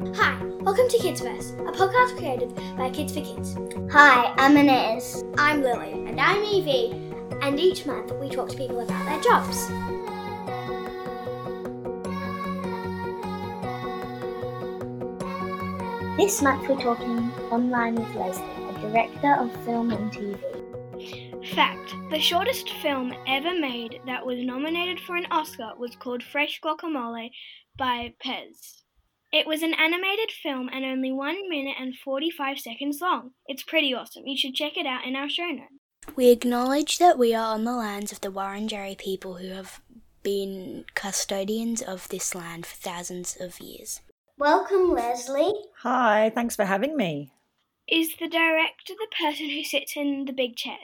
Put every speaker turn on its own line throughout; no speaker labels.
Hi, welcome to Kids Kidsverse, a podcast created by Kids for Kids.
Hi, I'm Inez.
I'm Lily.
And I'm Evie.
And each month we talk to people about their jobs.
This month we're talking online with Leslie, a director of film and TV.
Fact The shortest film ever made that was nominated for an Oscar was called Fresh Guacamole by Pez. It was an animated film and only 1 minute and 45 seconds long. It's pretty awesome. You should check it out in our show notes.
We acknowledge that we are on the lands of the Wurundjeri people who have been custodians of this land for thousands of years.
Welcome, Leslie.
Hi, thanks for having me.
Is the director the person who sits in the big chair?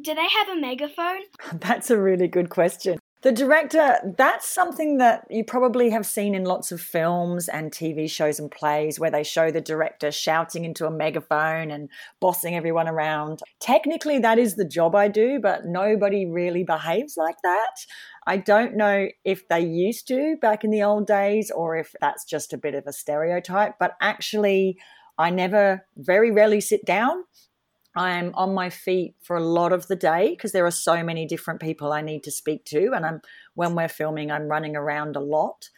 Do they have a megaphone?
That's a really good question. The director, that's something that you probably have seen in lots of films and TV shows and plays where they show the director shouting into a megaphone and bossing everyone around. Technically, that is the job I do, but nobody really behaves like that. I don't know if they used to back in the old days or if that's just a bit of a stereotype, but actually, I never, very rarely sit down. I'm on my feet for a lot of the day because there are so many different people I need to speak to. And I'm when we're filming, I'm running around a lot.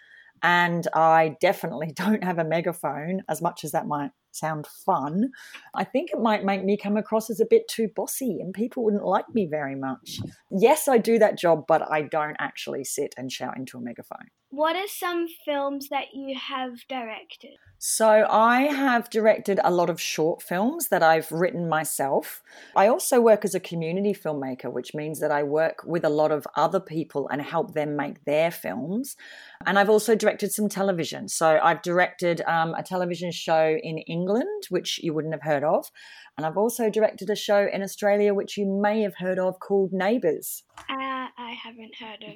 And I definitely don't have a megaphone, as much as that might sound fun. I think it might make me come across as a bit too bossy and people wouldn't like me very much. Yes, I do that job, but I don't actually sit and shout into a megaphone.
What are some films that you have directed?
So, I have directed a lot of short films that I've written myself. I also work as a community filmmaker, which means that I work with a lot of other people and help them make their films. And I've also directed some television. So, I've directed um, a television show in England, which you wouldn't have heard of. And I've also directed a show in Australia, which you may have heard of called Neighbours.
Uh, I haven't heard
of.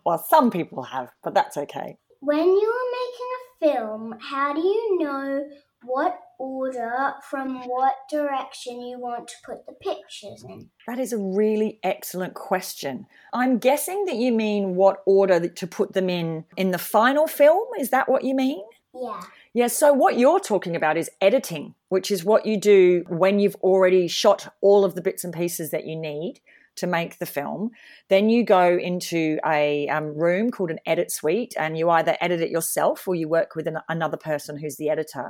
well, some people have, but that's okay
when you are making a film, how do you know what order from what direction you want to put the pictures in?
That is a really excellent question. I'm guessing that you mean what order to put them in in the final film. Is that what you mean?
Yeah.
Yeah, so what you're talking about is editing, which is what you do when you've already shot all of the bits and pieces that you need to make the film. Then you go into a um, room called an edit suite, and you either edit it yourself or you work with an, another person who's the editor.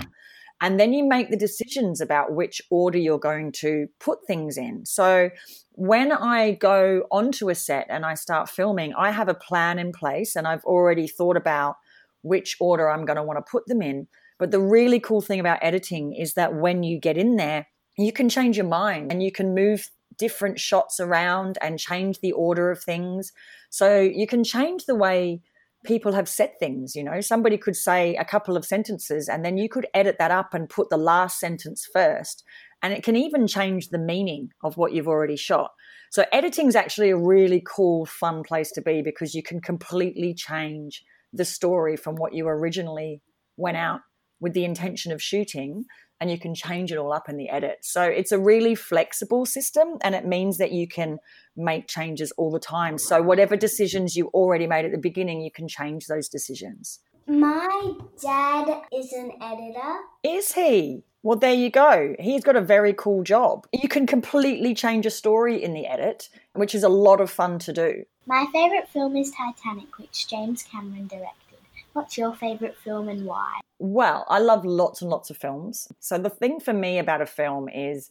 And then you make the decisions about which order you're going to put things in. So when I go onto a set and I start filming, I have a plan in place and I've already thought about which order I'm going to want to put them in. But the really cool thing about editing is that when you get in there, you can change your mind and you can move different shots around and change the order of things. So you can change the way people have said things. You know, somebody could say a couple of sentences and then you could edit that up and put the last sentence first. And it can even change the meaning of what you've already shot. So editing is actually a really cool, fun place to be because you can completely change the story from what you originally went out with the intention of shooting and you can change it all up in the edit. So it's a really flexible system and it means that you can make changes all the time. So whatever decisions you already made at the beginning, you can change those decisions.
My dad is an editor.
Is he? Well, there you go. He's got a very cool job. You can completely change a story in the edit, which is a lot of fun to do.
My favourite film is Titanic, which James Cameron directed. What's your favourite film and why?
Well, I love lots and lots of films. So the thing for me about a film is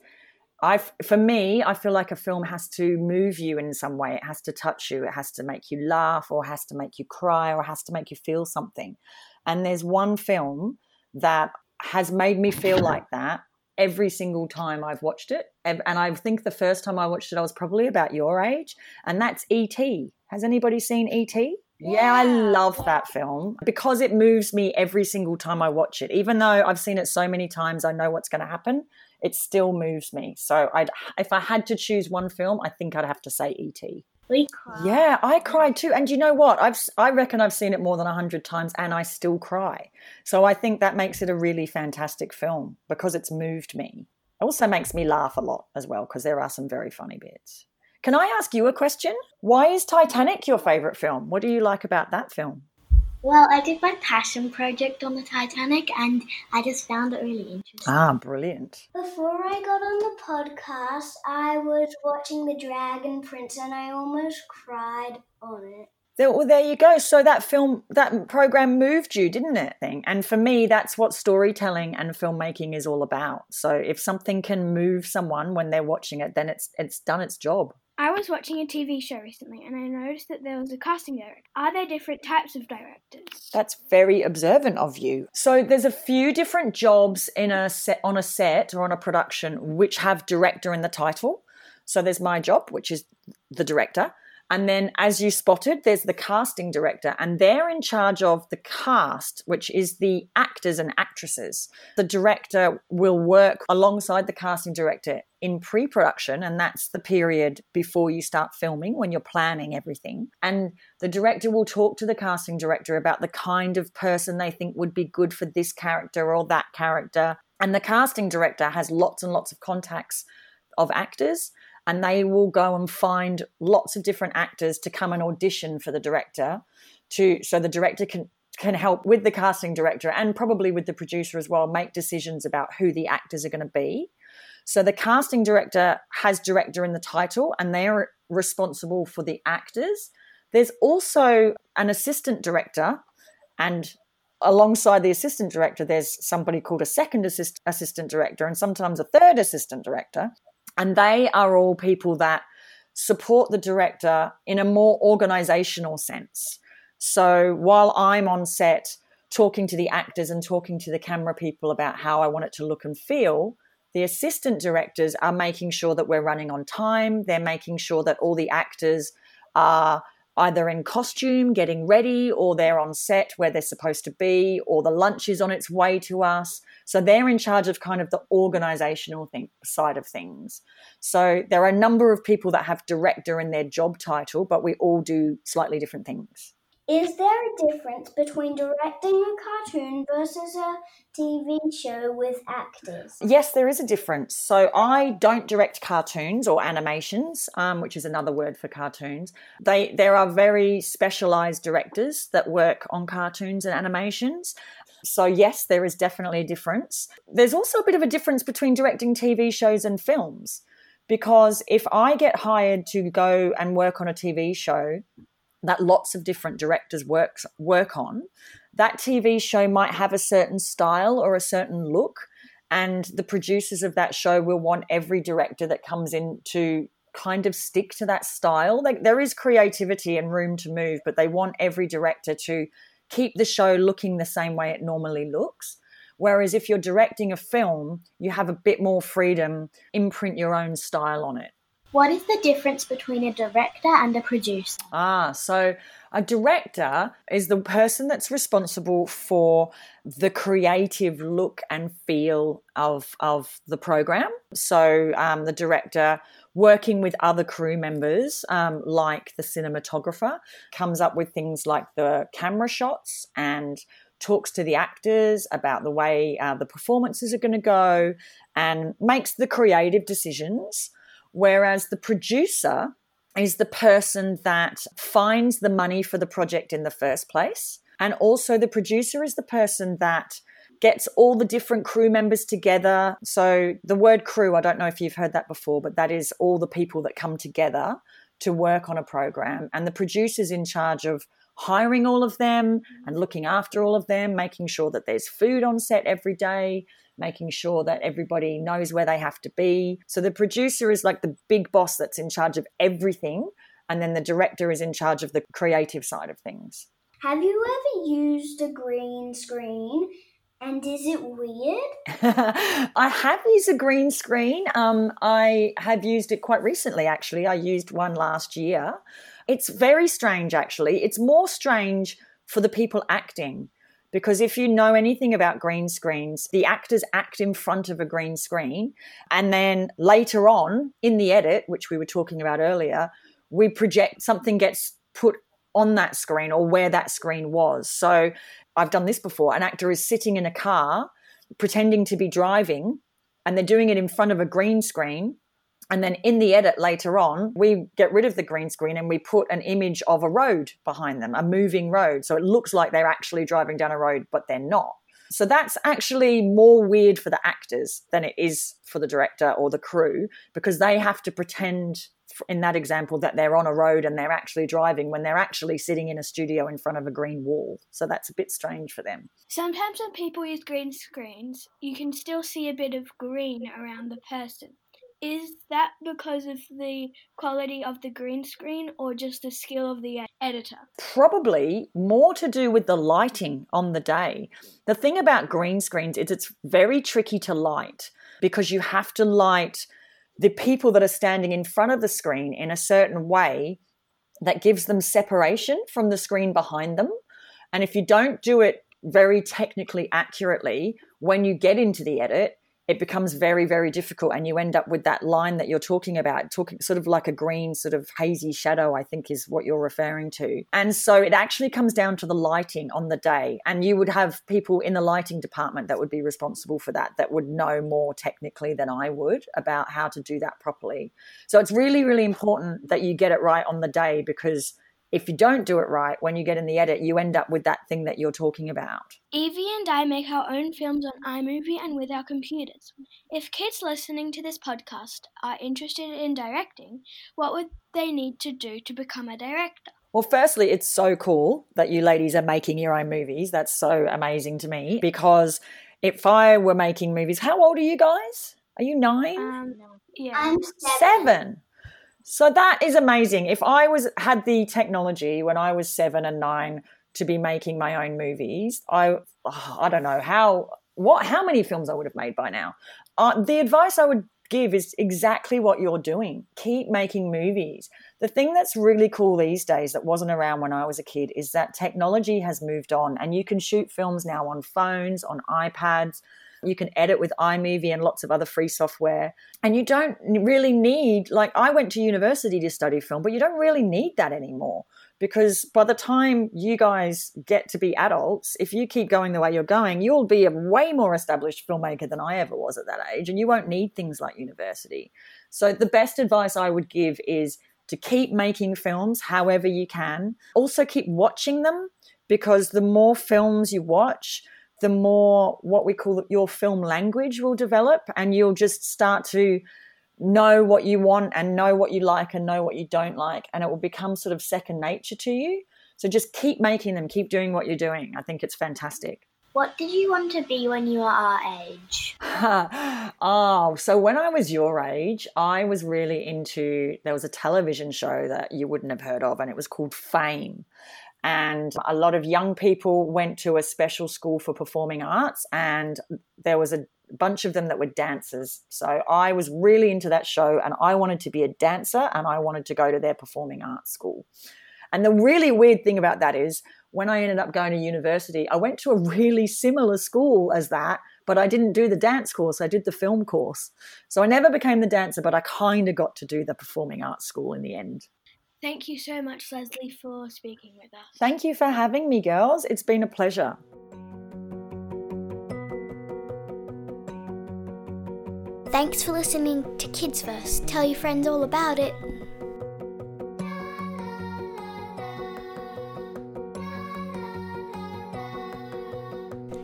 I for me, I feel like a film has to move you in some way. It has to touch you. It has to make you laugh or has to make you cry or has to make you feel something. And there's one film that has made me feel like that every single time I've watched it. And I think the first time I watched it, I was probably about your age, and that's E.T. Has anybody seen E.T.? Yeah, I love that film because it moves me every single time I watch it. Even though I've seen it so many times, I know what's going to happen. It still moves me. So, I'd, if I had to choose one film, I think I'd have to say E.T.
We cried.
Yeah, I cried too. And you know what? I've I reckon I've seen it more than a hundred times, and I still cry. So I think that makes it a really fantastic film because it's moved me. It also makes me laugh a lot as well because there are some very funny bits. Can I ask you a question? Why is Titanic your favourite film? What do you like about that film?
Well, I did my passion project on the Titanic and I just found it really interesting.
Ah, brilliant.
Before I got on the podcast, I was watching The Dragon Prince and I almost cried on it.
There, well, there you go. So that film, that program moved you, didn't it? Thing, and for me, that's what storytelling and filmmaking is all about. So if something can move someone when they're watching it, then it's it's done its job.
I was watching a TV show recently and I noticed that there was a casting director. Are there different types of directors?
That's very observant of you. So there's a few different jobs in a set on a set or on a production which have director in the title. So there's my job, which is the director. And then, as you spotted, there's the casting director, and they're in charge of the cast, which is the actors and actresses. The director will work alongside the casting director in pre production, and that's the period before you start filming when you're planning everything. And the director will talk to the casting director about the kind of person they think would be good for this character or that character. And the casting director has lots and lots of contacts of actors and they will go and find lots of different actors to come and audition for the director to so the director can can help with the casting director and probably with the producer as well make decisions about who the actors are going to be. So the casting director has director in the title and they're responsible for the actors. There's also an assistant director and alongside the assistant director there's somebody called a second assist, assistant director and sometimes a third assistant director and they are all people that support the director in a more organizational sense. So while I'm on set talking to the actors and talking to the camera people about how I want it to look and feel, the assistant directors are making sure that we're running on time. They're making sure that all the actors are either in costume, getting ready, or they're on set where they're supposed to be, or the lunch is on its way to us. So they're in charge of kind of the organizational thing, side of things. So there are a number of people that have director in their job title, but we all do slightly different things.
Is there a difference between directing a cartoon versus a TV show with actors?
Yes, there is a difference. So I don't direct cartoons or animations, um, which is another word for cartoons. They there are very specialized directors that work on cartoons and animations. So yes, there is definitely a difference. There's also a bit of a difference between directing TV shows and films. Because if I get hired to go and work on a TV show, that lots of different directors work work on, that TV show might have a certain style or a certain look, and the producers of that show will want every director that comes in to kind of stick to that style. Like there is creativity and room to move, but they want every director to keep the show looking the same way it normally looks. Whereas if you're directing a film, you have a bit more freedom, imprint your own style on it.
What is the difference between a director and a producer?
Ah, so a director is the person that's responsible for the creative look and feel of, of the program. So um, the director working with other crew members, um, like the cinematographer, comes up with things like the camera shots and talks to the actors about the way uh, the performances are going to go and makes the creative decisions Whereas the producer is the person that finds the money for the project in the first place. And also, the producer is the person that gets all the different crew members together. So, the word crew, I don't know if you've heard that before, but that is all the people that come together to work on a program. And the producer's in charge of hiring all of them and looking after all of them, making sure that there's food on set every day, making sure that everybody knows where they have to be. So the producer is like the big boss that's in charge of everything. And then the director is in charge of the creative side of things.
Have you ever used a green screen? And is it weird?
I have used a green screen. Um, I have used it quite recently, actually. I used one last year. It's very strange, actually. It's more strange for the people acting because if you know anything about green screens, the actors act in front of a green screen. And then later on in the edit, which we were talking about earlier, we project something gets put on that screen or where that screen was. So I've done this before. An actor is sitting in a car pretending to be driving and they're doing it in front of a green screen And then in the edit later on, we get rid of the green screen and we put an image of a road behind them, a moving road. So it looks like they're actually driving down a road, but they're not. So that's actually more weird for the actors than it is for the director or the crew because they have to pretend in that example that they're on a road and they're actually driving when they're actually sitting in a studio in front of a green wall. So that's a bit strange for them.
Sometimes when people use green screens, you can still see a bit of green around the person. Is that because of the quality of the green screen or just the skill of the editor?
Probably more to do with the lighting on the day. The thing about green screens is it's very tricky to light because you have to light the people that are standing in front of the screen in a certain way that gives them separation from the screen behind them. And if you don't do it very technically accurately, when you get into the edit, it becomes very very difficult and you end up with that line that you're talking about talking sort of like a green sort of hazy shadow i think is what you're referring to. And so it actually comes down to the lighting on the day and you would have people in the lighting department that would be responsible for that that would know more technically than i would about how to do that properly. So it's really really important that you get it right on the day because if you don't do it right, when you get in the edit, you end up with that thing that you're talking about.
Evie and I make our own films on iMovie and with our computers. If kids listening to this podcast are interested in directing, what would they need to do to become a director?
Well, firstly, it's so cool that you ladies are making your own movies. That's so amazing to me because if I were making movies, how old are you guys? Are you nine?
Um, yeah.
I'm seven.
Seven. So that is amazing. If I was had the technology when I was seven and nine to be making my own movies, I oh, I don't know how what how many films I would have made by now. Uh, the advice I would give is exactly what you're doing. Keep making movies. The thing that's really cool these days that wasn't around when I was a kid is that technology has moved on and you can shoot films now on phones, on iPads. You can edit with iMovie and lots of other free software. And you don't really need, like, I went to university to study film, but you don't really need that anymore because by the time you guys get to be adults, if you keep going the way you're going, you'll be a way more established filmmaker than I ever was at that age, and you won't need things like university. So, the best advice I would give is to keep making films however you can. Also, keep watching them because the more films you watch, the more what we call your film language will develop, and you'll just start to know what you want and know what you like and know what you don't like, and it will become sort of second nature to you. So just keep making them, keep doing what you're doing. I think it's fantastic.
What did you want to be when you were our age?
oh, so when I was your age, I was really into there was a television show that you wouldn't have heard of, and it was called Fame and a lot of young people went to a special school for performing arts and there was a bunch of them that were dancers. So i was really into that show and i wanted to be a dancer and i wanted to go to their performing arts school. And the really weird thing about that is when i ended up going to university i went to a really similar school as that but i didn't do the dance course i did the film course. So i never became the dancer but i kind of got to do the performing arts school in the end
Thank you so much, Leslie, for speaking with us.
Thank you for having me, girls. It's been a pleasure.
Thanks for listening to Kidsverse. Tell your friends all about it.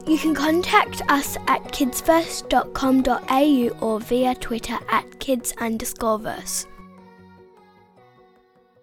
You can contact us at kidsverse.com.au or via Twitter at kids underscore verse.